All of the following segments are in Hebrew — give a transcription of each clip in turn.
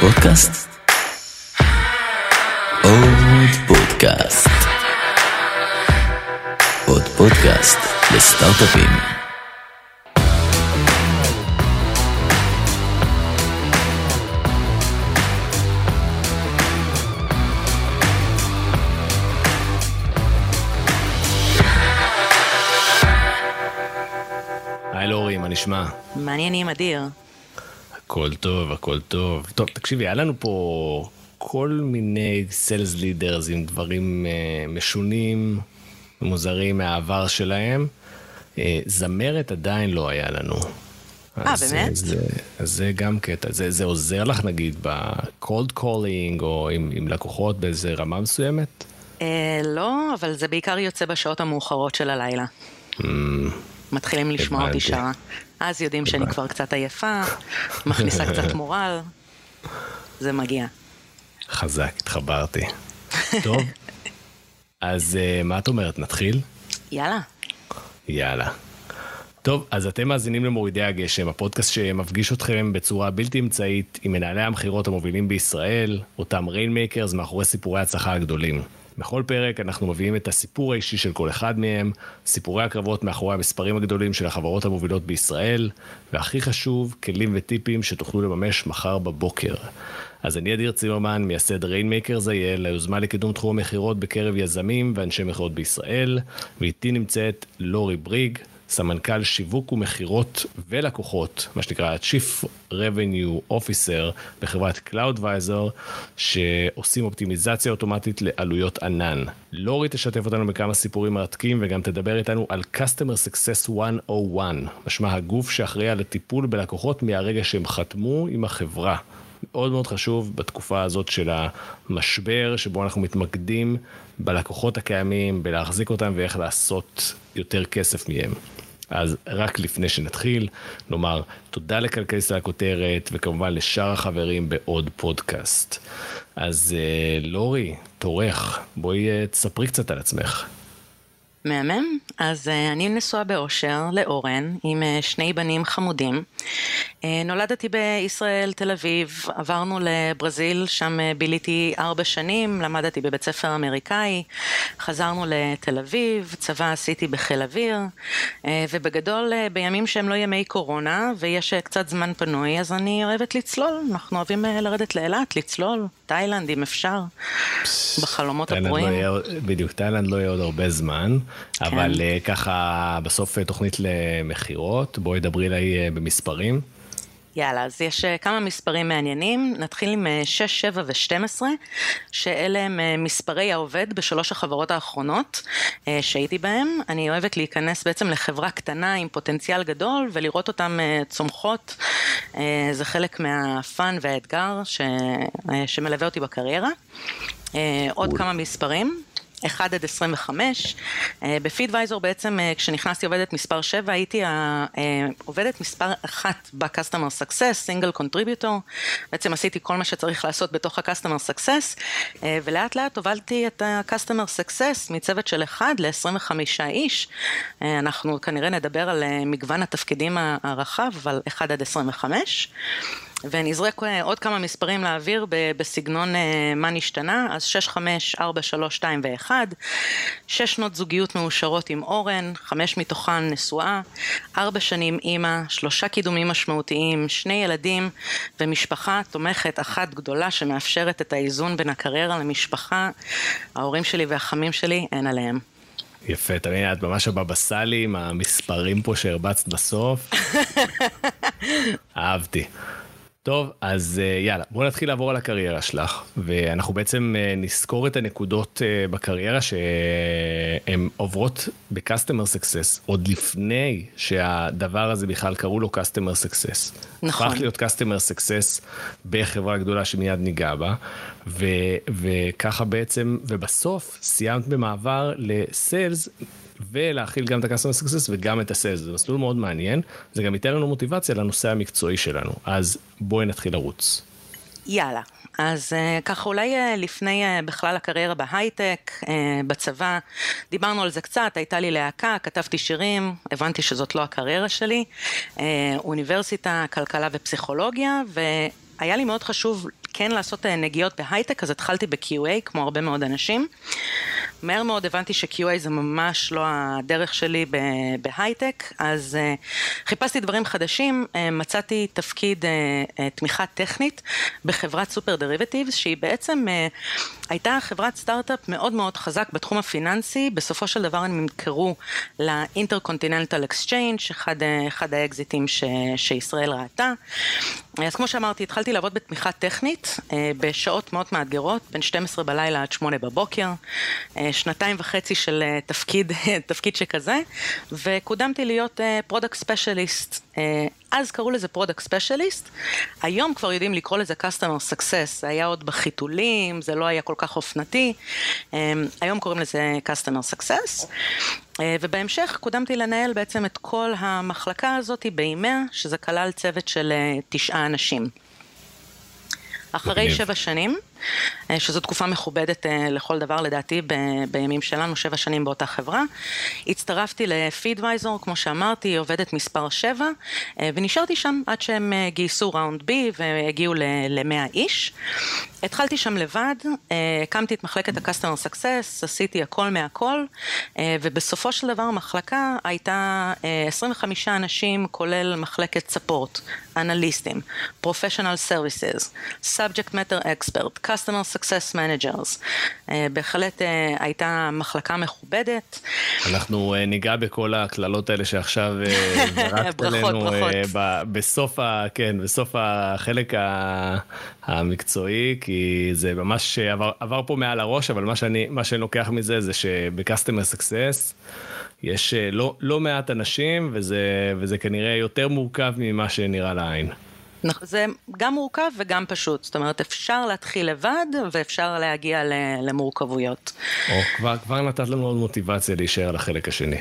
פודקאסט? עוד פודקאסט. עוד פודקאסט לסטארט-אפים. היי לורי, מה נשמע? מעניינים, אדיר. הכל טוב, הכל טוב. טוב, תקשיבי, היה לנו פה כל מיני sales leaders עם דברים אה, משונים, מוזרים מהעבר שלהם. אה, זמרת עדיין לא היה לנו. אה, אז, באמת? זה, אז זה גם קטע. זה, זה עוזר לך נגיד ב cold calling או עם, עם לקוחות באיזה רמה מסוימת? אה, לא, אבל זה בעיקר יוצא בשעות המאוחרות של הלילה. מתחילים לשמוע אותי. שרה. אז יודעים שאני כבר קצת עייפה, מכניסה קצת מורל, זה מגיע. חזק, התחברתי. טוב, אז אה, מה את אומרת, נתחיל? יאללה. יאללה. טוב, אז אתם מאזינים למורידי הגשם, הפודקאסט שמפגיש אתכם בצורה בלתי אמצעית עם מנהלי המכירות המובילים בישראל, אותם rainmakers מאחורי סיפורי ההצלחה הגדולים. בכל פרק אנחנו מביאים את הסיפור האישי של כל אחד מהם, סיפורי הקרבות מאחורי המספרים הגדולים של החברות המובילות בישראל, והכי חשוב, כלים וטיפים שתוכלו לממש מחר בבוקר. אז אני אדיר צימרמן, מייסד Rainmakers IL, היוזמה לקידום תחום המכירות בקרב יזמים ואנשי מכירות בישראל, ואיתי נמצאת לורי בריג, סמנכ"ל שיווק ומכירות ולקוחות, מה שנקרא Chief Revenue Officer בחברת Cloudvisor, שעושים אופטימיזציה אוטומטית לעלויות ענן. לורי תשתף אותנו בכמה סיפורים מרתקים וגם תדבר איתנו על Customer Success 101, משמע הגוף שאחראי על הטיפול בלקוחות מהרגע שהם חתמו עם החברה. מאוד מאוד חשוב בתקופה הזאת של המשבר, שבו אנחנו מתמקדים בלקוחות הקיימים, בלהחזיק אותם ואיך לעשות יותר כסף מהם. אז רק לפני שנתחיל, נאמר תודה לכלכליסט על הכותרת, וכמובן לשאר החברים בעוד פודקאסט. אז אה, לורי, תורך, בואי אה, תספרי קצת על עצמך. מהמם. אז uh, אני נשואה באושר לאורן עם uh, שני בנים חמודים. Uh, נולדתי בישראל, תל אביב, עברנו לברזיל, שם uh, ביליתי ארבע שנים, למדתי בבית ספר אמריקאי, חזרנו לתל אביב, צבא עשיתי בחיל אוויר, uh, ובגדול uh, בימים שהם לא ימי קורונה ויש uh, קצת זמן פנוי, אז אני אוהבת לצלול, אנחנו אוהבים uh, לרדת לאילת, לצלול, תאילנד אם אפשר, בחלומות לא הפרועים. יהיה, בדיוק, תאילנד לא יהיה עוד הרבה זמן, אבל אה, ככה בסוף אה, תוכנית למכירות, בואי דברי אליי אה, במספרים. יאללה, אז יש אה, כמה מספרים מעניינים. נתחיל עם אה, 6, 7 ו-12, שאלה הם אה, מספרי העובד בשלוש החברות האחרונות אה, שהייתי בהן. אני אוהבת להיכנס בעצם לחברה קטנה עם פוטנציאל גדול ולראות אותן צומחות. זה חלק מה fun והאתגר ש... שמלווה אותי בקריירה. עוד כמה מספרים. 1 עד 25. אה, ב Feedvisor בעצם אה, כשנכנסתי עובדת מספר 7 הייתי העובדת מספר 1 ב-Customer Success, single contributor. בעצם עשיתי כל מה שצריך לעשות בתוך ה-Customer Success אה, ולאט לאט הובלתי את ה-Customer Success מצוות של 1 ל-25 איש. אה, אנחנו כנראה נדבר על אה, מגוון התפקידים הרחב, אבל 1 עד 25. ונזרק אה, עוד כמה מספרים לאוויר בסגנון אה, מה נשתנה, אז 6, 5, 4, 3, 2 ו-1, 6 שנות זוגיות מאושרות עם אורן, 5 מתוכן נשואה, 4 שנים אימא, שלושה קידומים משמעותיים, שני ילדים ומשפחה תומכת אחת גדולה שמאפשרת את האיזון בין הקריירה למשפחה. ההורים שלי והחמים שלי, אין עליהם. יפה, תמיד את ממש הבבא סאלי עם המספרים פה שהרבצת בסוף. אהבתי. טוב, אז אה, יאללה, בואו נתחיל לעבור על הקריירה שלך, ואנחנו בעצם אה, נסקור את הנקודות אה, בקריירה שהן עוברות ב-Customer Success, עוד לפני שהדבר הזה בכלל קראו לו Customer Success. נכון. הפך להיות Customer Success בחברה גדולה שמיד ניגע בה, ו- וככה בעצם, ובסוף סיימת במעבר לסיילס. ולהכיל גם את ה-Customer Success וגם את ה-Sales, זה מסלול מאוד מעניין, זה גם ייתן לנו מוטיבציה לנושא המקצועי שלנו, אז בואי נתחיל לרוץ. יאללה. אז uh, ככה אולי uh, לפני uh, בכלל הקריירה בהייטק, בצבא, דיברנו על זה קצת, הייתה לי להקה, כתבתי שירים, הבנתי שזאת לא הקריירה שלי, אוניברסיטה, כלכלה ופסיכולוגיה, והיה לי מאוד חשוב כן לעשות נגיעות בהייטק, אז התחלתי ב-QA, כמו הרבה מאוד אנשים. מהר מאוד הבנתי ש-QA זה ממש לא הדרך שלי בהייטק, אז אה, חיפשתי דברים חדשים, אה, מצאתי תפקיד אה, תמיכה טכנית בחברת SuperDerivatives, שהיא בעצם הייתה חברת סטארט-אפ מאוד מאוד חזק בתחום הפיננסי, בסופו של דבר הם נמכרו ל Intercontinental Exchange, אחד, אחד האקזיטים ש, שישראל ראתה. אז כמו שאמרתי, התחלתי לעבוד בתמיכה טכנית, בשעות מאוד מאתגרות, בין 12 בלילה עד 8 בבוקר. שנתיים וחצי של אה, תפקיד, תפקיד שכזה, וקודמתי להיות product specialist. אה, אז קראו לזה product specialist, היום כבר יודעים לקרוא לזה customer success, זה היה עוד בחיתולים, זה לא היה כל כך אופנתי, um, היום קוראים לזה customer success. Uh, ובהמשך קודמתי לנהל בעצם את כל המחלקה הזאת באימיה, שזה כלל צוות של תשעה אנשים. אחרי שבע שנים, אה, שזו תקופה מכובדת אה, לכל דבר לדעתי ב, בימים שלנו, שבע שנים באותה חברה. הצטרפתי לפידוויזור, כמו שאמרתי, עובדת מספר שבע, אה, ונשארתי שם עד שהם גייסו ראונד בי והגיעו ל-100 איש. התחלתי שם לבד, הקמתי את מחלקת ה-customer success, עשיתי הכל מהכל, ובסופו של דבר המחלקה הייתה 25 אנשים, כולל מחלקת ספורט, אנליסטים, professional services, subject matter expert, Customer Success Managers. אה, בהחלט אה, הייתה מחלקה מכובדת. אנחנו אה, ניגע בכל הקללות האלה שעכשיו זרקת עלינו בסוף, ה, כן, בסוף החלק המקצועי, כי זה ממש עבר, עבר פה מעל הראש, אבל מה שאני, מה שאני לוקח מזה זה שב-Customer Success, יש לא, לא מעט אנשים, וזה, וזה כנראה יותר מורכב ממה שנראה לעין. זה גם מורכב וגם פשוט, זאת אומרת אפשר להתחיל לבד ואפשר להגיע למורכבויות. או, כבר, כבר נתת לנו עוד מוטיבציה להישאר לחלק השני.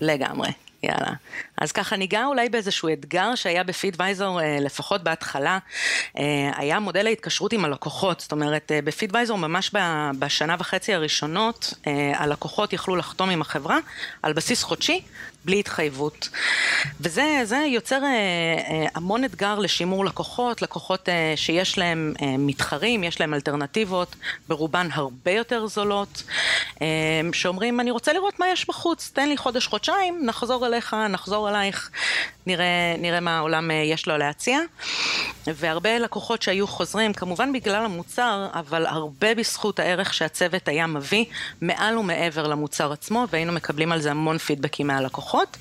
לגמרי. יאללה. אז ככה ניגע אולי באיזשהו אתגר שהיה בפידוויזור, אה, לפחות בהתחלה, אה, היה מודל ההתקשרות עם הלקוחות. זאת אומרת, אה, בפידוויזור ממש בשנה וחצי הראשונות, הלקוחות יכלו לחתום עם החברה על בסיס חודשי, בלי התחייבות. וזה יוצר המון אתגר לשימור לקוחות, לקוחות שיש להם מתחרים, יש להם אלטרנטיבות, ברובן הרבה יותר זולות, שאומרים, אני רוצה לראות מה יש בחוץ, תן לי חודש-חודשיים, נחזור אליך, נחזור אלייך, נראה, נראה מה העולם אה, יש לו להציע. והרבה לקוחות שהיו חוזרים, כמובן בגלל המוצר, אבל הרבה בזכות הערך שהצוות היה מביא, מעל ומעבר למוצר עצמו, והיינו מקבלים על זה המון פידבקים מהלקוחות.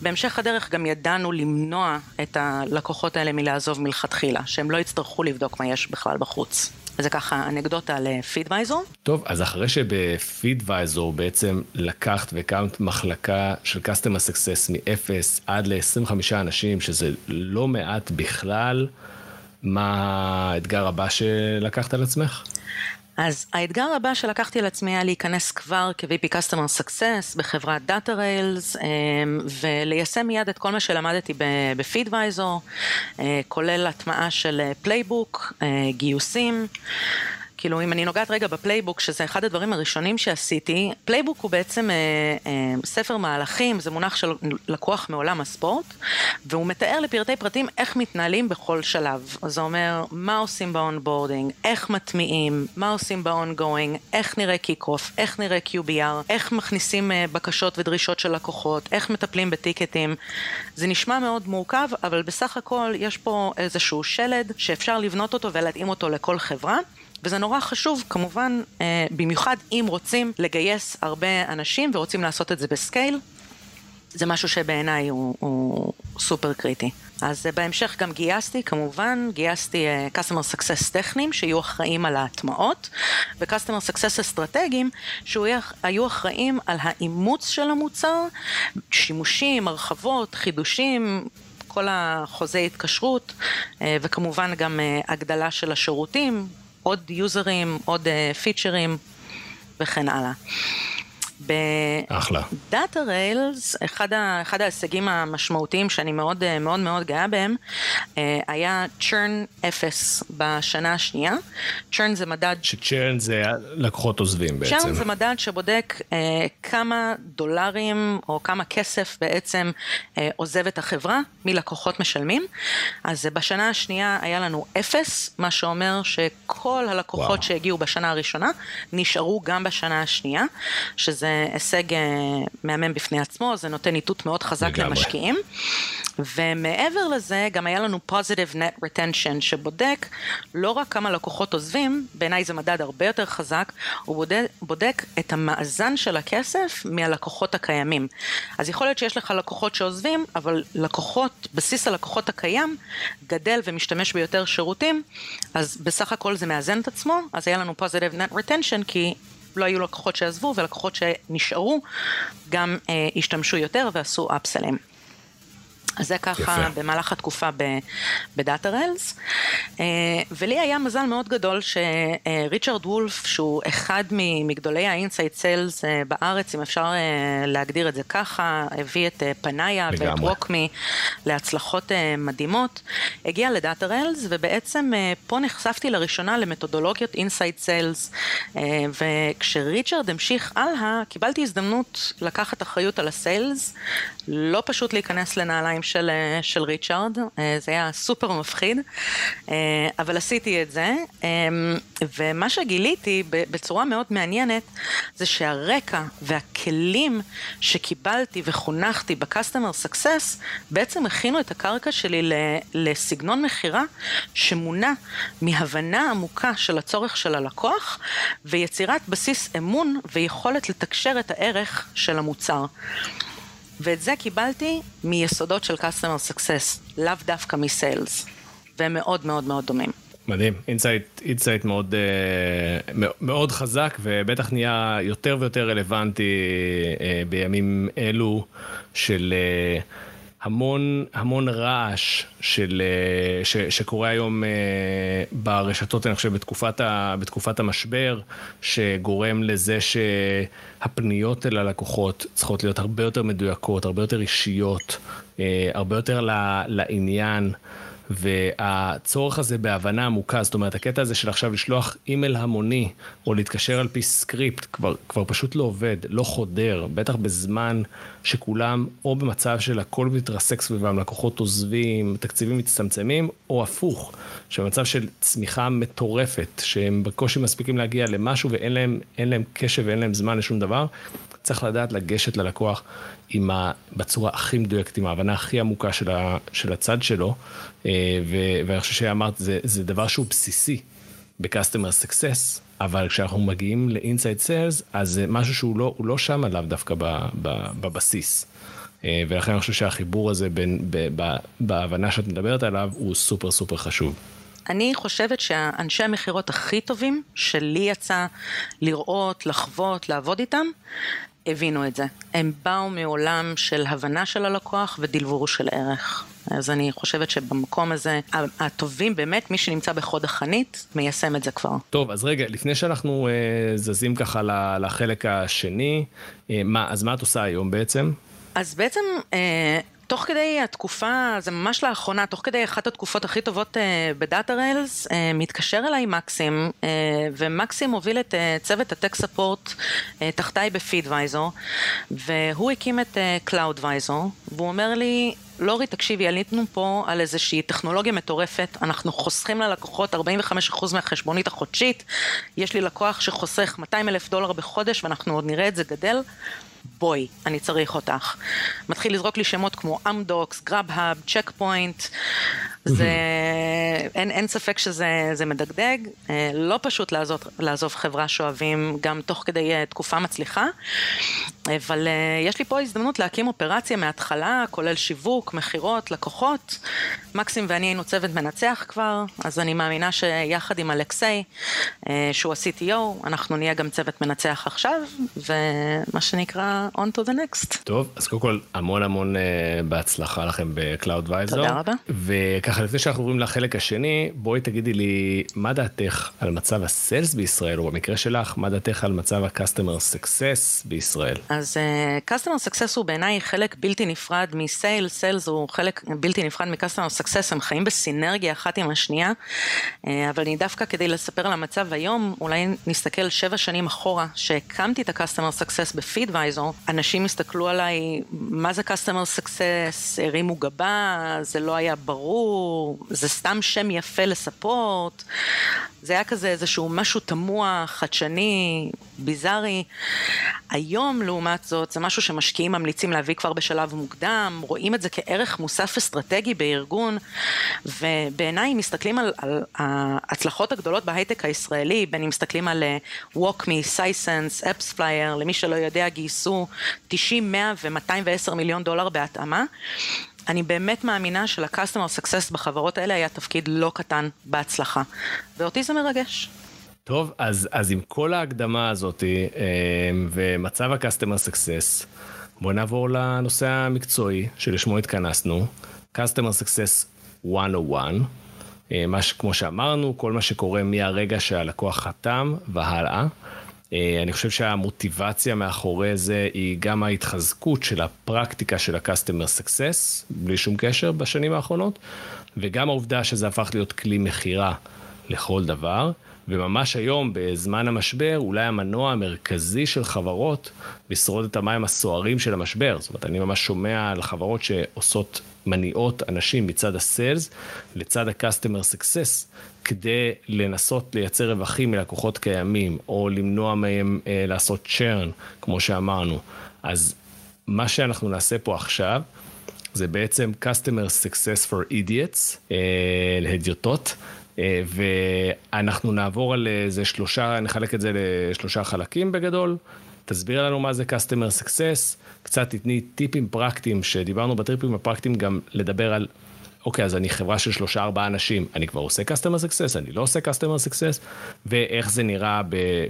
בהמשך הדרך גם ידענו למנוע את הלקוחות האלה מלעזוב מלכתחילה, שהם לא יצטרכו לבדוק מה יש בכלל בחוץ. זה ככה אנקדוטה לפידוויזור. טוב, אז אחרי שבפידוויזור בעצם לקחת והקמת מחלקה של Customer Success מ-0 עד ל-25 אנשים, שזה לא מעט בכלל, מה האתגר הבא שלקחת על עצמך? אז האתגר הבא שלקחתי על עצמי היה להיכנס כבר כ-VP Customer Success בחברת Data Rails אמ, וליישם מיד את כל מה שלמדתי בפידוויזור, אה, כולל הטמעה של playbook, אה, אה, גיוסים. כאילו, אם אני נוגעת רגע ב playbook, שזה אחד הדברים הראשונים שעשיתי, playbook הוא בעצם אה, אה, ספר מהלכים, זה מונח של לקוח מעולם הספורט, והוא מתאר לפרטי פרטים איך מתנהלים בכל שלב. זה אומר, מה עושים ב onboarding, איך מטמיעים, מה עושים ב ongoing, איך נראה kick-off, איך נראה QBR, איך מכניסים אה, בקשות ודרישות של לקוחות, איך מטפלים בטיקטים. זה נשמע מאוד מורכב, אבל בסך הכל יש פה איזשהו שלד שאפשר לבנות אותו ולהתאים אותו לכל חברה. וזה נורא חשוב, כמובן, אה, במיוחד אם רוצים לגייס הרבה אנשים ורוצים לעשות את זה בסקייל. זה משהו שבעיניי הוא, הוא סופר קריטי. אז אה, בהמשך גם גייסתי, כמובן, גייסתי uh, Customer Success טכניים שיהיו אחראים על ההטמעות, ו-Customer Success אסטרטגיים שהיו אחראים על האימוץ של המוצר, שימושים, הרחבות, חידושים, כל החוזי התקשרות, uh, וכמובן גם uh, הגדלה של השירותים, עוד יוזרים, עוד פיצ'רים וכן הלאה. אחלה. בדאטה ריילס, אחד, ה, אחד ההישגים המשמעותיים שאני מאוד אה, מאוד מאוד גאה בהם, אה, היה churn 0 בשנה השנייה. churn זה מדד... שצ'רן זה לקוחות עוזבים בעצם. churn זה מדד שבודק אה, כמה דולרים או כמה כסף בעצם אה, עוזב את החברה מלקוחות משלמים. אז בשנה השנייה היה לנו 0, מה שאומר שכל הלקוחות וואו. שהגיעו בשנה הראשונה נשארו גם בשנה השנייה, שזה הישג אה, מהמם בפני עצמו, זה נותן איתות מאוד חזק לגמרי. למשקיעים. ומעבר לזה, גם היה לנו positive net retention, שבודק לא רק כמה לקוחות עוזבים, בעיניי זה מדד הרבה יותר חזק, הוא בודק, בודק את המאזן של הכסף מהלקוחות הקיימים. אז יכול להיות שיש לך לקוחות שעוזבים, אבל לקוחות, בסיס הלקוחות הקיים, גדל ומשתמש ביותר שירותים, אז בסך הכל זה מאזן את עצמו, אז היה לנו positive net retention, כי לא היו לקוחות שעזבו, ולקוחות שנשארו גם אה, השתמשו יותר ועשו אפסלים. אז זה ככה יפה. במהלך התקופה ב DataRails. אה, ולי היה מזל מאוד גדול שריצ'רד וולף, שהוא אחד מגדולי ה inside sales אה, בארץ, אם אפשר אה, להגדיר את זה ככה, הביא את Panaya ואת WalkMe להצלחות מדהימות, הגיע ל DataRails, ובעצם פה נחשפתי לראשונה למתודולוגיות inside sales, וכשריצ'רד המשיך הלאה, קיבלתי הזדמנות לקחת אחריות על ה sales, לא פשוט להיכנס לנעליים של, אה, של ריצ'רד, אה, זה היה סופר מפחיד, אה, אבל עשיתי את זה, אה, ומה שגיליתי בצורה מאוד מעניינת, זה שהרקע והכלים שקיבלתי וחונכתי ב-customer success, בעצם הכינו את הקרקע שלי לסגנון מכירה שמונע מהבנה עמוקה של הצורך של הלקוח, ויצירת בסיס אמון ויכולת לתקשר את הערך של המוצר. ואת זה קיבלתי מיסודות של customer success, לאו דווקא מ sales, והם מאוד מאוד מאוד דומים. מדהים, insight, insight מאוד, אה, מאוד- חזק ובטח נהיה יותר ויותר רלוונטי אה, בימים אלו של אה, המון המון רעש של, אה, ש, שקורה היום אה, ברשתות, אני חושב, בתקופת, ה, בתקופת המשבר, שגורם לזה שהפניות אל הלקוחות צריכות להיות הרבה יותר מדויקות, הרבה יותר אישיות, אה, הרבה יותר לעניין. והצורך הזה בהבנה עמוקה, זאת אומרת, הקטע הזה של עכשיו לשלוח אימייל המוני, או להתקשר על פי סקריפט, כבר, כבר פשוט לא עובד, לא חודר, בטח בזמן שכולם או במצב של הכל מתרסק סביבם, לקוחות עוזבים, תקציבים מצטמצמים, או הפוך, שבמצב של צמיחה מטורפת, שהם בקושי מספיקים להגיע למשהו ואין להם, להם קשב ואין להם זמן לשום דבר, צריך לדעת לגשת ללקוח עם ה... בצורה הכי מדויקת, עם ההבנה הכי עמוקה של, ה... של הצד שלו, אה, ו... ואני חושב שאמרת, זה, זה דבר שהוא בסיסי ב-customer success, אבל כשאנחנו מגיעים ל-inside sales, אז זה משהו שהוא לא, לא שם לאו דווקא ב... ב... בבסיס. אה, ולכן אני חושב שהחיבור הזה בין, ב... ב... בהבנה שאת מדברת עליו, הוא סופר סופר חשוב. אני חושבת שהאנשי המכירות הכי טובים שלי יצא לראות, לחוות, לעבוד איתם, הבינו את זה. הם באו מעולם של הבנה של הלקוח ודלבור של ערך. אז אני חושבת שבמקום הזה, הטובים באמת, מי שנמצא בחוד החנית, מיישם את זה כבר. טוב, אז רגע, לפני שאנחנו אה, זזים ככה לחלק השני, אה, מה, אז מה את עושה היום בעצם? אז בעצם, אה, תוך כדי התקופה, זה ממש לאחרונה, תוך כדי אחת התקופות הכי טובות אה, בדאטה ריילס, אה, מתקשר אליי מקסים, אה, ומקסים הוביל את אה, צוות ה tech support אה, תחתיי ב Feedvisor, והוא הקים את Cloudvisor, והוא אומר לי, לורי, תקשיבי, עלינו פה על איזושהי טכנולוגיה מטורפת, אנחנו חוסכים ללקוחות 45% מהחשבונית החודשית, יש לי לקוח שחוסך 200 אלף דולר בחודש ואנחנו עוד נראה את זה גדל. בואי, אני צריך אותך. מתחיל לזרוק לי שמות כמו Amdocs, Grubhub, Check Point. זה, אין, אין ספק שזה זה מדגדג, אה, לא פשוט לעזוב, לעזוב חברה שאוהבים גם תוך כדי אה, תקופה מצליחה, אבל אה, יש לי פה הזדמנות להקים אופרציה מההתחלה, כולל שיווק, מכירות, לקוחות. מקסים ואני היינו צוות מנצח כבר, אז אני מאמינה שיחד עם אלכסיי, שהוא ה-CTO, אנחנו נהיה גם צוות מנצח עכשיו, ומה שנקרא on to the next. טוב, אז קודם כל המון המון uh, בהצלחה לכם ב-Cloudvisor. תודה רבה. וככה לפני שאנחנו עוברים לחלק השני, שני, בואי תגידי לי, מה דעתך על מצב הסיילס בישראל, או במקרה שלך, מה דעתך על מצב ה-customer success בישראל? אז uh, customer success הוא בעיניי חלק בלתי נפרד מסיילס, סיילס הוא חלק בלתי נפרד מ-customer success, הם חיים בסינרגיה אחת עם השנייה, uh, אבל אני דווקא כדי לספר על המצב היום, אולי נסתכל שבע שנים אחורה, שהקמתי את ה-customer success בפידוויזור, אנשים הסתכלו עליי, מה זה customer success, הרימו גבה, זה לא היה ברור, זה סתם שם יפה לספורט, זה היה כזה איזשהו משהו תמוה, חדשני, ביזארי. היום, לעומת זאת, זה משהו שמשקיעים ממליצים להביא כבר בשלב מוקדם, רואים את זה כערך מוסף אסטרטגי בארגון, ובעיניי אם מסתכלים על, על ההצלחות הגדולות בהייטק הישראלי, בין אם מסתכלים על WalkMe, Sisense, AppsFlyer, למי שלא יודע, גייסו 90, 100 ו-210 מיליון דולר בהתאמה. אני באמת מאמינה של-customer בחברות האלה היה תפקיד לא קטן בהצלחה, ואותי זה מרגש. טוב, אז, אז עם כל ההקדמה הזאת אה, ומצב ה-customer בואו נעבור לנושא המקצועי שלשמו התכנסנו, customer success 101. אה, מה כמו שאמרנו, כל מה שקורה מהרגע שהלקוח חתם והלאה. אה, אני חושב שהמוטיבציה מאחורי זה היא גם ההתחזקות של הפרקטיקה של ה-customer success, בלי שום קשר בשנים האחרונות, וגם העובדה שזה הפך להיות כלי מכירה לכל דבר. וממש היום, בזמן המשבר, אולי המנוע המרכזי של חברות לשרוד את המים הסוערים של המשבר. זאת אומרת, אני ממש שומע על חברות שעושות, מניעות אנשים מצד הסיילס לצד ה-customer success, כדי לנסות לייצר רווחים מלקוחות קיימים, או למנוע מהם אה, לעשות churn, כמו שאמרנו. אז מה שאנחנו נעשה פה עכשיו, זה בעצם customer success for idiots, אה, להדיוטות. אה, ואנחנו נעבור על איזה שלושה, נחלק את זה לשלושה חלקים בגדול. תסביר לנו מה זה customer success, קצת תתני טיפים פרקטיים, שדיברנו בטריפים הפרקטיים גם לדבר על אוקיי, אז אני חברה של שלושה ארבעה אנשים, אני כבר עושה customer success, אני לא עושה customer success, ואיך זה נראה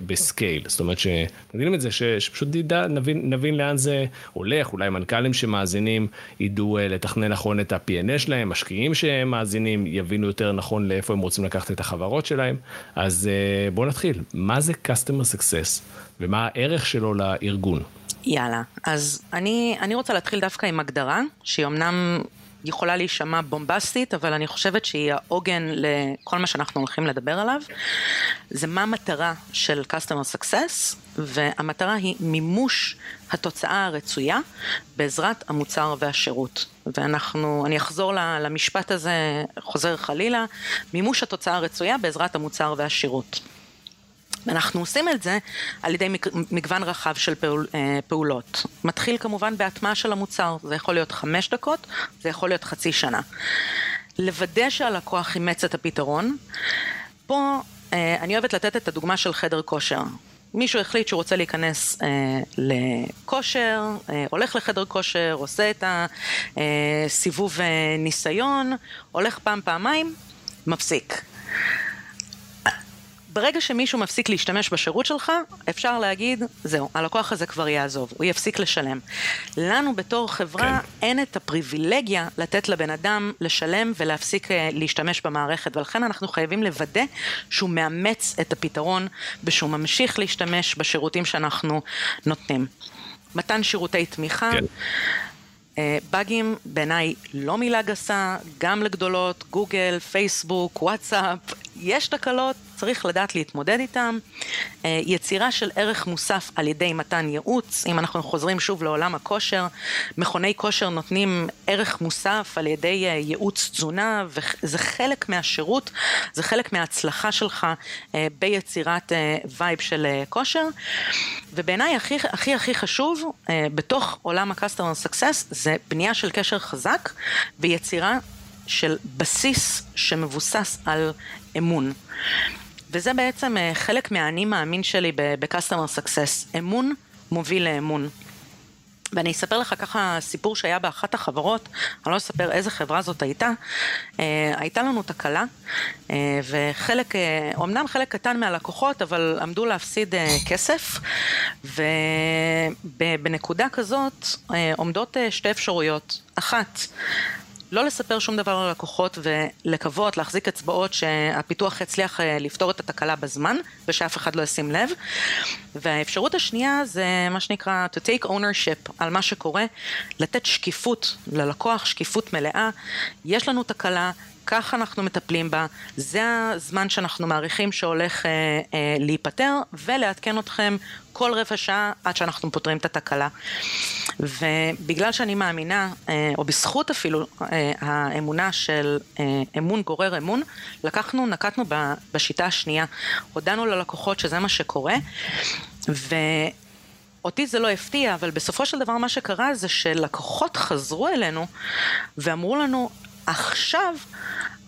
בסקייל. זאת אומרת שנגיד את זה, ש, שפשוט נדע, נבין, נבין לאן זה הולך, אולי מנכ"לים שמאזינים ידעו אה, לתכנן נכון את ה-P&A שלהם, משקיעים שהם מאזינים יבינו יותר נכון לאיפה הם רוצים לקחת את החברות שלהם. אז אה, בואו נתחיל, מה זה customer success ומה הערך שלו לארגון? יאללה, אז אני, אני רוצה להתחיל דווקא עם הגדרה, שהיא אמנם יכולה להישמע בומבסטית, אבל אני חושבת שהיא העוגן לכל מה שאנחנו הולכים לדבר עליו. זה מה המטרה של Customer Success, והמטרה היא מימוש התוצאה הרצויה בעזרת המוצר והשירות. ואנחנו, אני אחזור למשפט הזה, חוזר חלילה, מימוש התוצאה הרצויה בעזרת המוצר והשירות. אנחנו עושים את זה על ידי מגוון רחב של פעול, אה, פעולות. מתחיל כמובן בהטמעה של המוצר, זה יכול להיות חמש דקות, זה יכול להיות חצי שנה. לוודא שהלקוח אימץ את הפתרון, פה אה, אני אוהבת לתת את הדוגמה של חדר כושר. מישהו החליט שהוא רוצה להיכנס אה, לכושר, אה, הולך לחדר כושר, עושה את הסיבוב אה, ניסיון, הולך פעם, פעמיים, מפסיק. ברגע שמישהו מפסיק להשתמש בשירות שלך, אפשר להגיד, זהו, הלקוח הזה כבר יעזוב, הוא יפסיק לשלם. לנו בתור חברה כן. אין את הפריבילגיה לתת לבן אדם לשלם ולהפסיק אה, להשתמש במערכת, ולכן אנחנו חייבים לוודא שהוא מאמץ את הפתרון ושהוא ממשיך להשתמש בשירותים שאנחנו נותנים. מתן שירותי תמיכה. כן. אה, באגים בעיניי לא מילה גסה, גם לגדולות, גוגל, פייסבוק, וואטסאפ, יש תקלות, צריך לדעת להתמודד איתם. אה, יצירה של ערך מוסף על ידי מתן ייעוץ, אם אנחנו חוזרים שוב לעולם הכושר, מכוני כושר נותנים ערך מוסף על ידי אה, ייעוץ תזונה, וזה חלק מהשירות, זה חלק מההצלחה שלך ביצירת vibe של כושר. ובעיניי הכי הכי הכי חשוב בתוך עולם ה-customer success זה בנייה של קשר חזק ויצירה של בסיס שמבוסס על אמון. וזה בעצם אה, חלק מהאני מאמין שלי ב-customer success. אמון מוביל לאמון. ואני אספר לך ככה סיפור שהיה באחת החברות, אני לא אספר איזה חברה זאת הייתה, אה, הייתה לנו תקלה, אה, וחלק, אה, אמנם חלק קטן מהלקוחות, אבל עמדו להפסיד אה, כסף, ובנקודה כזאת אה, עומדות אה, שתי אפשרויות. אחת, לא לספר שום דבר ללקוחות ולקוות, להחזיק אצבעות שהפיתוח יצליח אה, לפתור את התקלה בזמן ושאף אחד לא ישים לב. והאפשרות השנייה זה מה שנקרא to take ownership על מה שקורה, לתת שקיפות ללקוח, שקיפות מלאה. יש לנו תקלה, כך אנחנו מטפלים בה, זה הזמן שאנחנו מעריכים שהולך אה, אה, להיפטר, ולעדכן אתכם כל רבע שעה עד שאנחנו פותרים את התקלה. ובגלל שאני מאמינה, אה, או בזכות אפילו אה, האמונה של אה, אמון גורר אמון, לקחנו, נקטנו בשיטה השנייה. הודענו ללקוחות שזה מה שקורה, ו... אותי זה לא הפתיע, אבל בסופו של דבר מה שקרה זה שלקוחות חזרו אלינו ואמרו לנו, עכשיו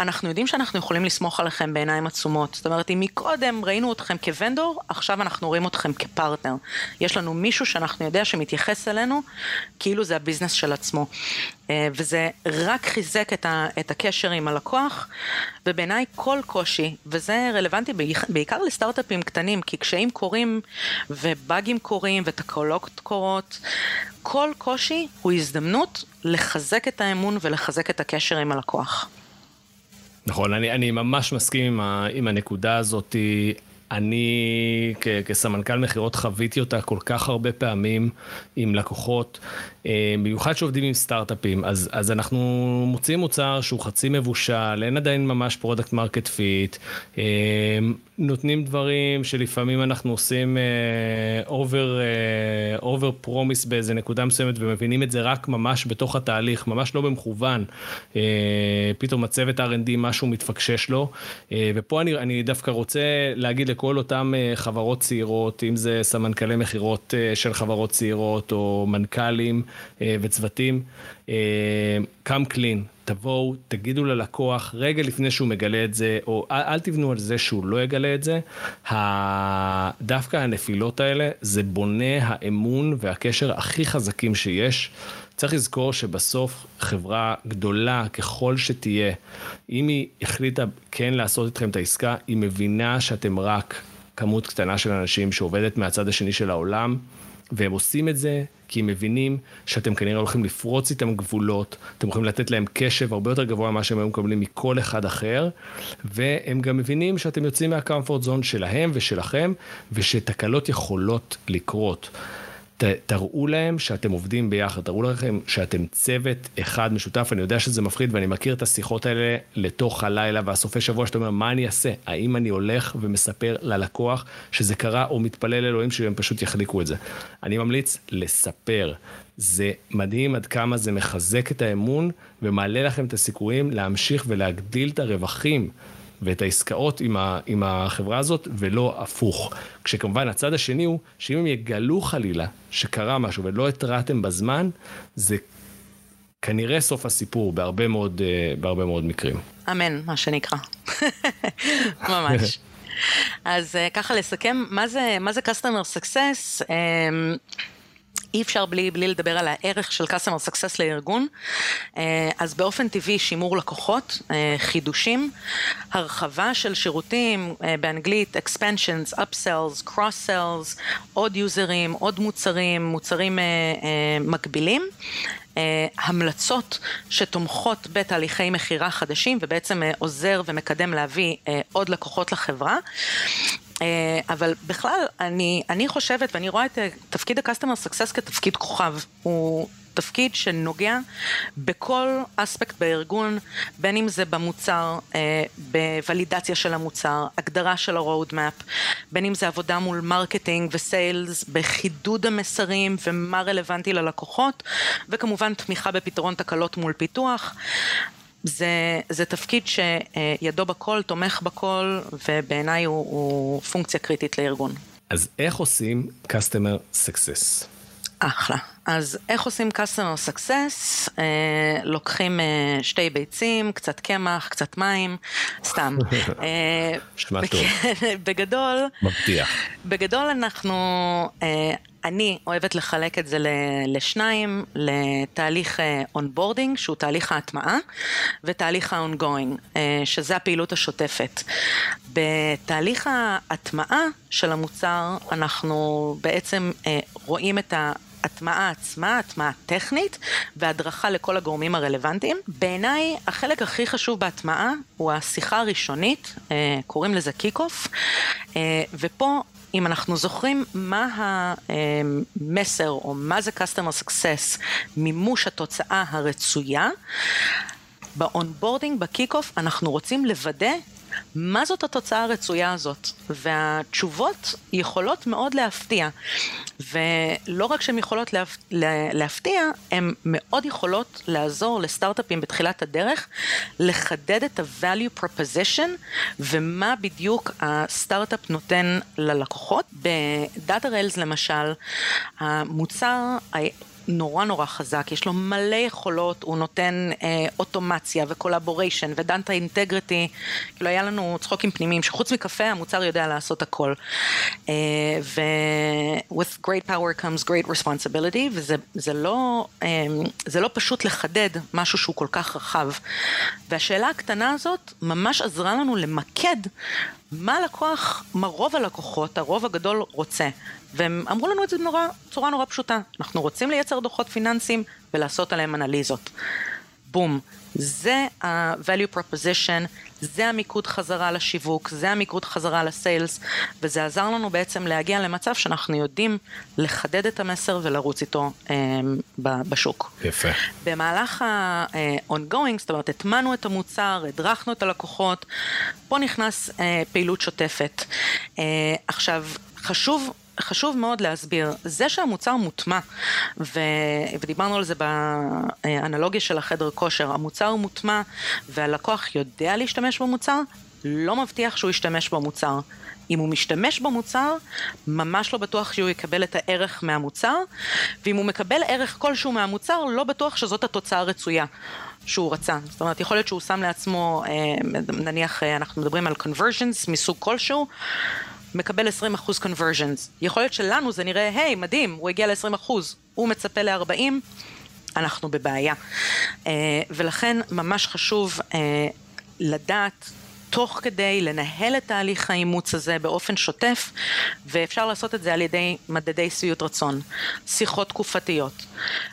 אנחנו יודעים שאנחנו יכולים לסמוך עליכם בעיניים עצומות. זאת אומרת, אם מקודם ראינו אתכם כוונדור, עכשיו אנחנו רואים אתכם כפרטנר. יש לנו מישהו שאנחנו יודע שמתייחס אלינו כאילו זה הביזנס של עצמו. אה, וזה רק חיזק את, ה, את הקשר עם הלקוח, ובעיניי כל קושי, וזה רלוונטי בעיקר לסטארט-אפים קטנים, כי קשיים קורים, ובאגים קורים, ותקלות קורות, כל קושי הוא הזדמנות לחזק את האמון ולחזק את הקשר עם הלקוח. נכון, אני, אני ממש מסכים עם, ה, עם הנקודה הזאת. אני כ- כסמנכ"ל מכירות חוויתי אותה כל כך הרבה פעמים עם לקוחות, אה, במיוחד שעובדים עם סטארט-אפים, אז, אז אנחנו מוציאים מוצר שהוא חצי מבושל, אין עדיין ממש product market fit, נותנים דברים שלפעמים אנחנו עושים over over promise באיזה נקודה מסוימת ומבינים את זה רק ממש בתוך התהליך, ממש לא במכוון. אה, פתאום הצוות R&D משהו מתפקשש לו, אה, ופה אני, אני דווקא רוצה להגיד לכל אותם אה, חברות צעירות, אם זה סמנכ"לי מכירות של חברות צעירות או מנכ"לים וצוותים, come clean. תבואו, תגידו ללקוח רגע לפני שהוא מגלה את זה, או אל, אל תבנו על זה שהוא לא יגלה את זה. דווקא הנפילות האלה, זה בונה האמון והקשר הכי חזקים שיש. צריך לזכור שבסוף חברה גדולה ככל שתהיה, אם היא החליטה כן לעשות איתכם את העסקה, היא מבינה שאתם רק כמות קטנה של אנשים שעובדת מהצד השני של העולם. והם עושים את זה כי הם מבינים שאתם כנראה הולכים לפרוץ איתם גבולות, אתם יכולים לתת להם קשב הרבה יותר גבוה ממה שהם היו מקבלים מכל אחד אחר, והם גם מבינים שאתם יוצאים מהקמפורט זון שלהם ושלכם, ושתקלות יכולות לקרות. ת, תראו להם שאתם עובדים ביחד, תראו לכם שאתם צוות אחד משותף, אני יודע שזה מפחיד ואני מכיר את השיחות האלה לתוך הלילה והסופי שבוע שאתה אומר, מה אני אעשה? האם אני הולך ומספר ללקוח שזה קרה או מתפלל אלוהים שהם פשוט יחליקו את זה? אני ממליץ לספר. זה מדהים עד כמה זה מחזק את האמון ומעלה לכם את הסיכויים להמשיך ולהגדיל את הרווחים ואת העסקאות עם, ה, עם החברה הזאת, ולא הפוך. כשכמובן הצד השני הוא, שאם הם יגלו חלילה שקרה משהו ולא התרעתם בזמן, זה כנראה סוף הסיפור בהרבה מאוד, אה, בהרבה מאוד מקרים. אמן, מה שנקרא. ממש. אז אה, ככה לסכם, מה זה, מה זה Customer Success? אי אפשר בלי, בלי לדבר על הערך של customer success לארגון. אה, אז באופן טבעי שימור לקוחות, אה, חידושים, הרחבה של שירותים, אה, באנגלית expansions, upsells, cross sells, עוד יוזרים, עוד מוצרים, מוצרים מקבילים. המלצות שתומכות בתהליכי מכירה חדשים ובעצם עוזר ומקדם להביא עוד לקוחות לחברה. אה, אבל בכלל, אני, אני חושבת ואני רואה את תפקיד ה-customer success כתפקיד כוכב. הוא תפקיד שנוגע בכל אספקט בארגון, בין אם זה במוצר, אה, בוולידציה של המוצר, הגדרה של ה-road map, בין אם זה עבודה מול marketing ו-sales, בחידוד המסרים ומה רלוונטי ללקוחות, וכמובן תמיכה בפתרון תקלות מול פיתוח. זה, זה תפקיד שידו בכל, תומך בכל, ובעיניי הוא, הוא פונקציה קריטית לארגון. אז איך עושים Customer Success? אחלה. אז איך עושים customer success? אה, לוקחים אה, שתי ביצים, קצת קמח, קצת מים, סתם. אה, נשמע טוב. בגדול, מבטיח. בגדול אנחנו, אה, אני אוהבת לחלק את זה לשניים, לתהליך onboarding, אה, שהוא תהליך ההטמעה, ותהליך ה-ongoing, אה, שזה הפעילות השוטפת. בתהליך ההטמעה של המוצר, אנחנו בעצם רואים את ה... הטמעה עצמה, הטמעה טכנית, והדרכה לכל הגורמים הרלוונטיים. בעיניי, החלק הכי חשוב בהטמעה הוא השיחה הראשונית, אה, קוראים לזה kick-off, אה, ופה אם אנחנו זוכרים מה המסר או מה זה customer success, מימוש התוצאה הרצויה, ב-onboarding, ב-kick-off, אנחנו רוצים לוודא מה זאת התוצאה הרצויה הזאת? והתשובות יכולות מאוד להפתיע. ולא רק שהן יכולות להפ... להפתיע, הן מאוד יכולות לעזור לסטארט-אפים בתחילת הדרך לחדד את ה-value proposition ומה בדיוק הסטארט-אפ נותן ללקוחות. בדאטה ריילס למשל, המוצר נורא נורא חזק, יש לו מלא יכולות, הוא נותן אה, אוטומציה וקולבוריישן ודנטה אינטגריטי, כאילו היה לנו צחוקים פנימיים שחוץ מקפה המוצר יודע לעשות הכל. אה, ו-with great power comes great responsibility, וזה זה לא, אה, זה לא פשוט לחדד משהו שהוא כל כך רחב. והשאלה הקטנה הזאת ממש עזרה לנו למקד מה הלקוח, מה רוב הלקוחות, הרוב הגדול רוצה. והם אמרו לנו את זה בצורה נורא פשוטה. אנחנו רוצים לייצר דוחות פיננסיים ולעשות עליהם אנליזות. בום. זה ה-value proposition, זה המיקוד חזרה לשיווק, זה המיקוד חזרה לסיילס, וזה עזר לנו בעצם להגיע למצב שאנחנו יודעים לחדד את המסר ולרוץ איתו אה, בשוק. יפה. במהלך ה-ongoing, זאת אומרת, הטמנו את המוצר, הדרכנו את הלקוחות, פה נכנס אה, פעילות שוטפת. אה, עכשיו, חשוב חשוב מאוד להסביר, זה שהמוצר מוטמע, ו... ודיברנו על זה באנלוגיה של החדר כושר, המוצר מוטמע והלקוח יודע להשתמש במוצר, לא מבטיח שהוא ישתמש במוצר. אם הוא משתמש במוצר, ממש לא בטוח שהוא יקבל את הערך מהמוצר, ואם הוא מקבל ערך כלשהו מהמוצר, לא בטוח שזאת התוצאה הרצויה. שהוא רצה. זאת אומרת, יכול להיות שהוא שם לעצמו, אה, נניח אה, אנחנו מדברים על conversions מסוג כלשהו, מקבל 20% conversions. יכול להיות שלנו זה נראה, היי, hey, מדהים, הוא הגיע ל-20%, הוא מצפה ל-40, אנחנו בבעיה. Uh, ולכן ממש חשוב uh, לדעת תוך כדי לנהל את תהליך האימוץ הזה באופן שוטף, ואפשר לעשות את זה על ידי מדדי שביעות רצון, שיחות תקופתיות,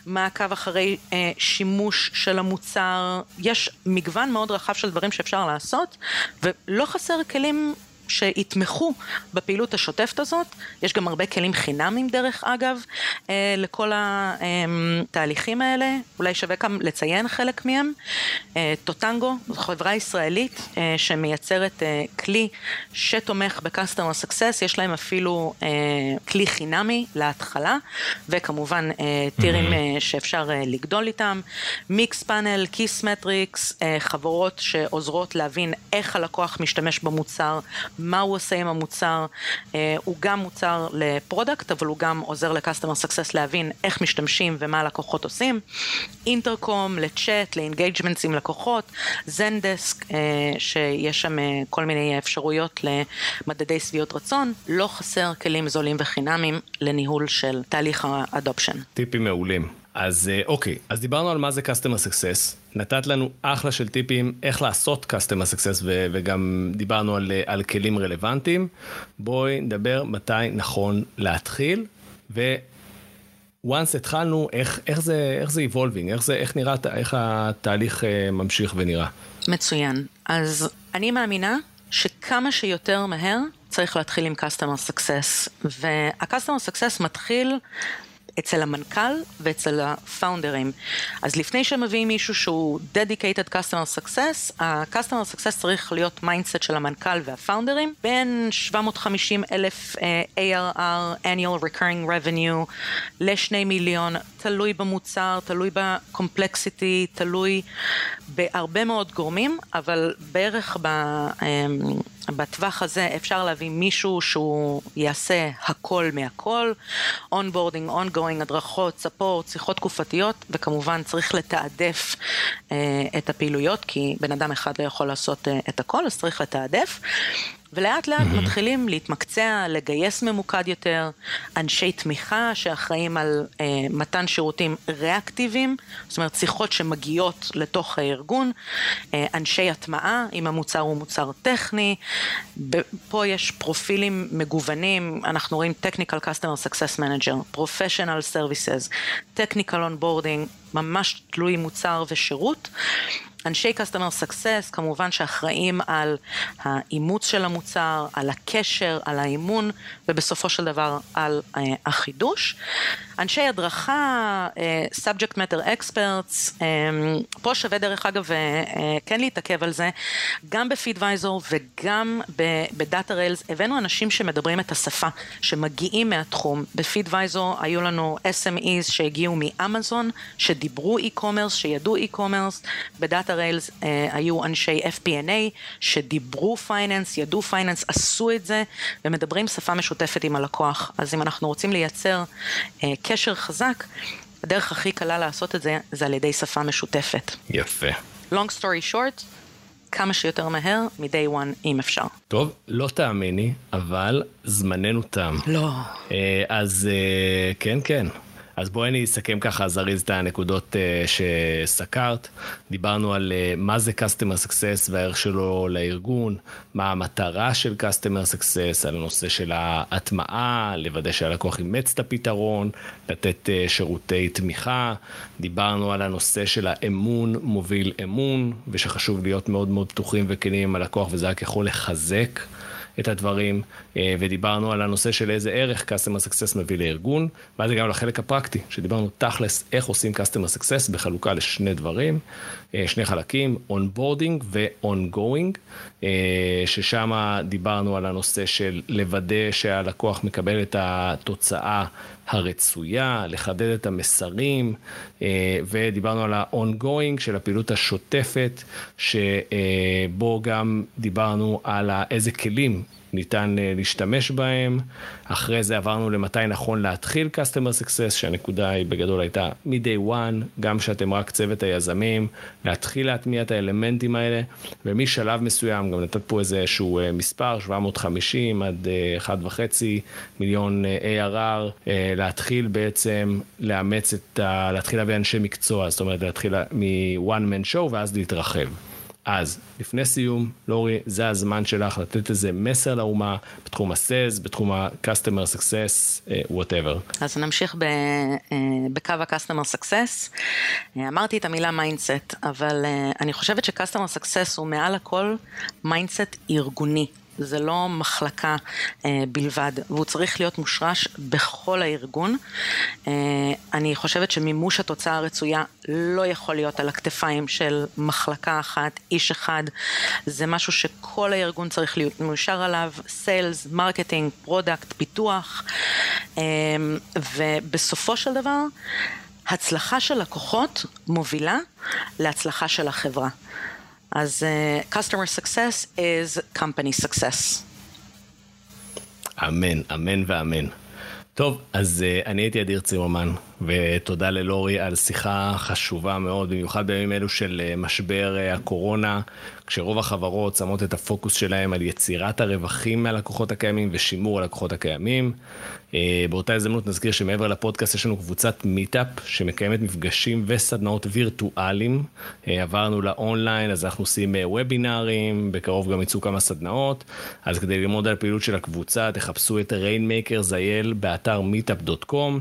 מעקב אחרי אה, שימוש של המוצר, יש מגוון מאוד רחב של דברים שאפשר לעשות, ולא חסר כלים שיתמכו בפעילות השוטפת הזאת. יש גם הרבה כלים חינמים דרך אגב אה, לכל התהליכים האלה, אולי שווה גם לציין חלק מהם. אה, טוטנגו, זו חברה ישראלית אה, שמייצרת כלי שתומך ב-customer success, יש להם אפילו כלי חינמי להתחלה, וכמובן טירים mm-hmm. שאפשר לגדול איתם. Mixpanel, Kissmetrics, חברות שעוזרות להבין איך הלקוח משתמש במוצר. מה הוא עושה עם המוצר, אה, הוא גם מוצר ל-product, אבל הוא גם עוזר ל-customer success להבין איך משתמשים ומה הלקוחות עושים, אינטרקום, לצ'אט, ל-engagements עם לקוחות, Zendesk, אה, שיש שם אה, כל מיני אפשרויות למדדי שביעות רצון, לא חסר כלים זולים וחינמים לניהול של תהליך ה-adoption. טיפים מעולים. אז אוקיי, אז דיברנו על מה זה Customer Success, נתת לנו אחלה של טיפים איך לעשות Customer Success ו- וגם דיברנו על, על כלים רלוונטיים. בואי נדבר מתי נכון להתחיל, ו... once התחלנו, איך, איך זה, איך זה evolving, איך, זה, איך נראה, איך התהליך ממשיך ונראה. מצוין. אז אני מאמינה שכמה שיותר מהר צריך להתחיל עם Customer Success. וה-Customer Success מתחיל אצל המנכ"ל ואצל הפאונדרים. אז לפני שמביאים מישהו שהוא dedicated customer success, ה-customer success צריך להיות mindset של המנכ"ל והפאונדרים, בין 750 אלף אה, ARR, annual recurring revenue, לשני מיליון, תלוי במוצר, תלוי ב-complexity, תלוי בהרבה מאוד גורמים, אבל בערך ב... אמ, בטווח הזה אפשר להביא מישהו שהוא יעשה הכל מהכל, onboarding, ongoing, הדרכות, support, שיחות תקופתיות, וכמובן צריך לתעדף אה, את הפעילויות, כי בן אדם אחד לא יכול לעשות אה, את הכל, אז צריך לתעדף. ולאט לאט אממ. מתחילים להתמקצע, לגייס ממוקד יותר, אנשי תמיכה שאחראים על אה, מתן שירותים ריאקטיביים, זאת אומרת שיחות שמגיעות לתוך הארגון, אה, אנשי הטמעה, אם המוצר הוא מוצר טכני, פה יש פרופילים מגוונים, אנחנו רואים Technical Customer Success Manager, Professional Services, Technical Onboarding, ממש תלוי מוצר ושירות. אנשי customer success כמובן שאחראים על האימוץ של המוצר, על הקשר, על האימון ובסופו של דבר על uh, החידוש. אנשי הדרכה, uh, matter experts, um, פה שווה דרך אגב אה, אה, כן להתעכב על זה, גם ב-Feedvisor וגם ב-Datarails הבאנו אנשים שמדברים את השפה, שמגיעים מהתחום. ב-Feedvisor היו לנו SMEs שהגיעו מאמזון, שדיברו e-commerce, שידעו e-commerce, ב-Datarails אה, היו אנשי FP&A שדיברו finance, ידעו finance, עשו את זה ומדברים שפה משותפת עם הלקוח. אז אם אנחנו רוצים לייצר אה, קשר חזק, הדרך הכי קלה לעשות את זה זה על ידי שפה משותפת. יפה. long story short, כמה שיותר מהר, מ-day one אם אפשר. טוב, לא תאמיני, אבל זמננו תם. לא. אה, אז אה, כן, כן. אז בואי אני אסכם ככה זריז את הנקודות uh, שסקרת. דיברנו על uh, מה זה Customer Success והערך שלו לארגון, מה המטרה של Customer Success, על הנושא של ההטמעה, לוודא שהלקוח אימץ את הפתרון, לתת uh, שירותי תמיכה. דיברנו על הנושא של האמון מוביל אמון, ושחשוב להיות מאוד מאוד פתוחים וכנים עם הלקוח, וזה רק יכול לחזק. את הדברים, אה, ודיברנו על הנושא של איזה ערך Customer Success מביא לארגון, ואז הגענו לחלק הפרקטי, שדיברנו תכלס איך עושים Customer Success בחלוקה לשני דברים, שני חלקים, Onboarding ו-Ongoing, אה, ששם דיברנו על הנושא של לוודא שהלקוח מקבל את התוצאה הרצויה, לחדד את המסרים, ודיברנו על ה-ongoing של הפעילות השוטפת, שבו גם דיברנו על איזה כלים ניתן אה, להשתמש בהם. אחרי זה עברנו למתי נכון להתחיל Customer Success, שהנקודה היא בגדול הייתה מ-day one, גם שאתם רק צוות היזמים, להתחיל להטמיע את האלמנטים האלה, ומשלב מסוים, גם נתת פה איזשהו אה, מספר, 750 עד 1.5 אה, מיליון ARR, להתחיל בעצם לאמץ את ה... להתחיל להביא אנשי מקצוע, זאת אומרת להתחיל מ-one man show ואז להתרחב. אז, לפני סיום, לורי, זה הזמן שלך לתת איזה מסר לאומה בתחום ה-Sales, בתחום ה-Customer Success, whatever. אה, אז נמשיך ב, אה, בקו ה-Customer Success. אה, אמרתי את המילה mindset, אבל אני חושבת ש-Customer Success הוא מעל הכל mindset ארגוני. זה לא מחלקה אה, בלבד, והוא צריך להיות מושרש בכל הארגון. אה, אני חושבת שמימוש התוצאה הרצויה לא יכול להיות על הכתפיים של מחלקה אחת, איש אחד. זה משהו שכל הארגון צריך להיות מיושר עליו, sales, marketing, product, פיתוח, אה, ובסופו של דבר, הצלחה של לקוחות מובילה להצלחה של החברה. אז uh, customer success is company success. אמן, אמן ואמן. טוב, אז uh, אני הייתי אדיר צימרמן, ותודה ללורי על שיחה חשובה מאוד, במיוחד בימים אלו של uh, משבר uh, הקורונה, כשרוב החברות שמות את הפוקוס שלהם על יצירת הרווחים מהלקוחות הקיימים ושימור הלקוחות הקיימים. אה, באותה הזדמנות נזכיר שמעבר לפודקאסט יש לנו קבוצת מיטאפ שמקיימת מפגשים וסדנאות וירטואליים. אה, עברנו ל-online, אז אנחנו עושים אה, וובינארים, בקרוב גם יצאו כמה סדנאות. אז כדי ללמוד על הפעילות של הקבוצה, תחפשו את זייל באתר meetup.com.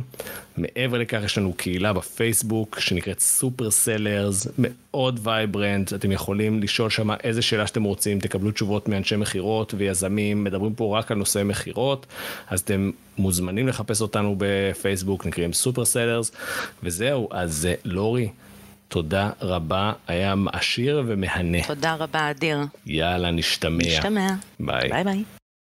מעבר לכך יש לנו קהילה בפייסבוק שנקראת Super Sellers, מאוד vibrant, אתם יכולים לשאול שם איזה שאלה שאתם רוצים, תקבלו תשובות מאנשי מכירות ויזמים, מדברים פה רק על נושאי מכירות, אז אתם מוזמנים לחפש אותנו בפייסבוק, נקראים Super Sellers, וזהו, אז לורי. תודה רבה, היה מעשיר ומהנה. תודה רבה, אדיר. יאללה, נשתמע. נשתמע. ביי. ביי ביי.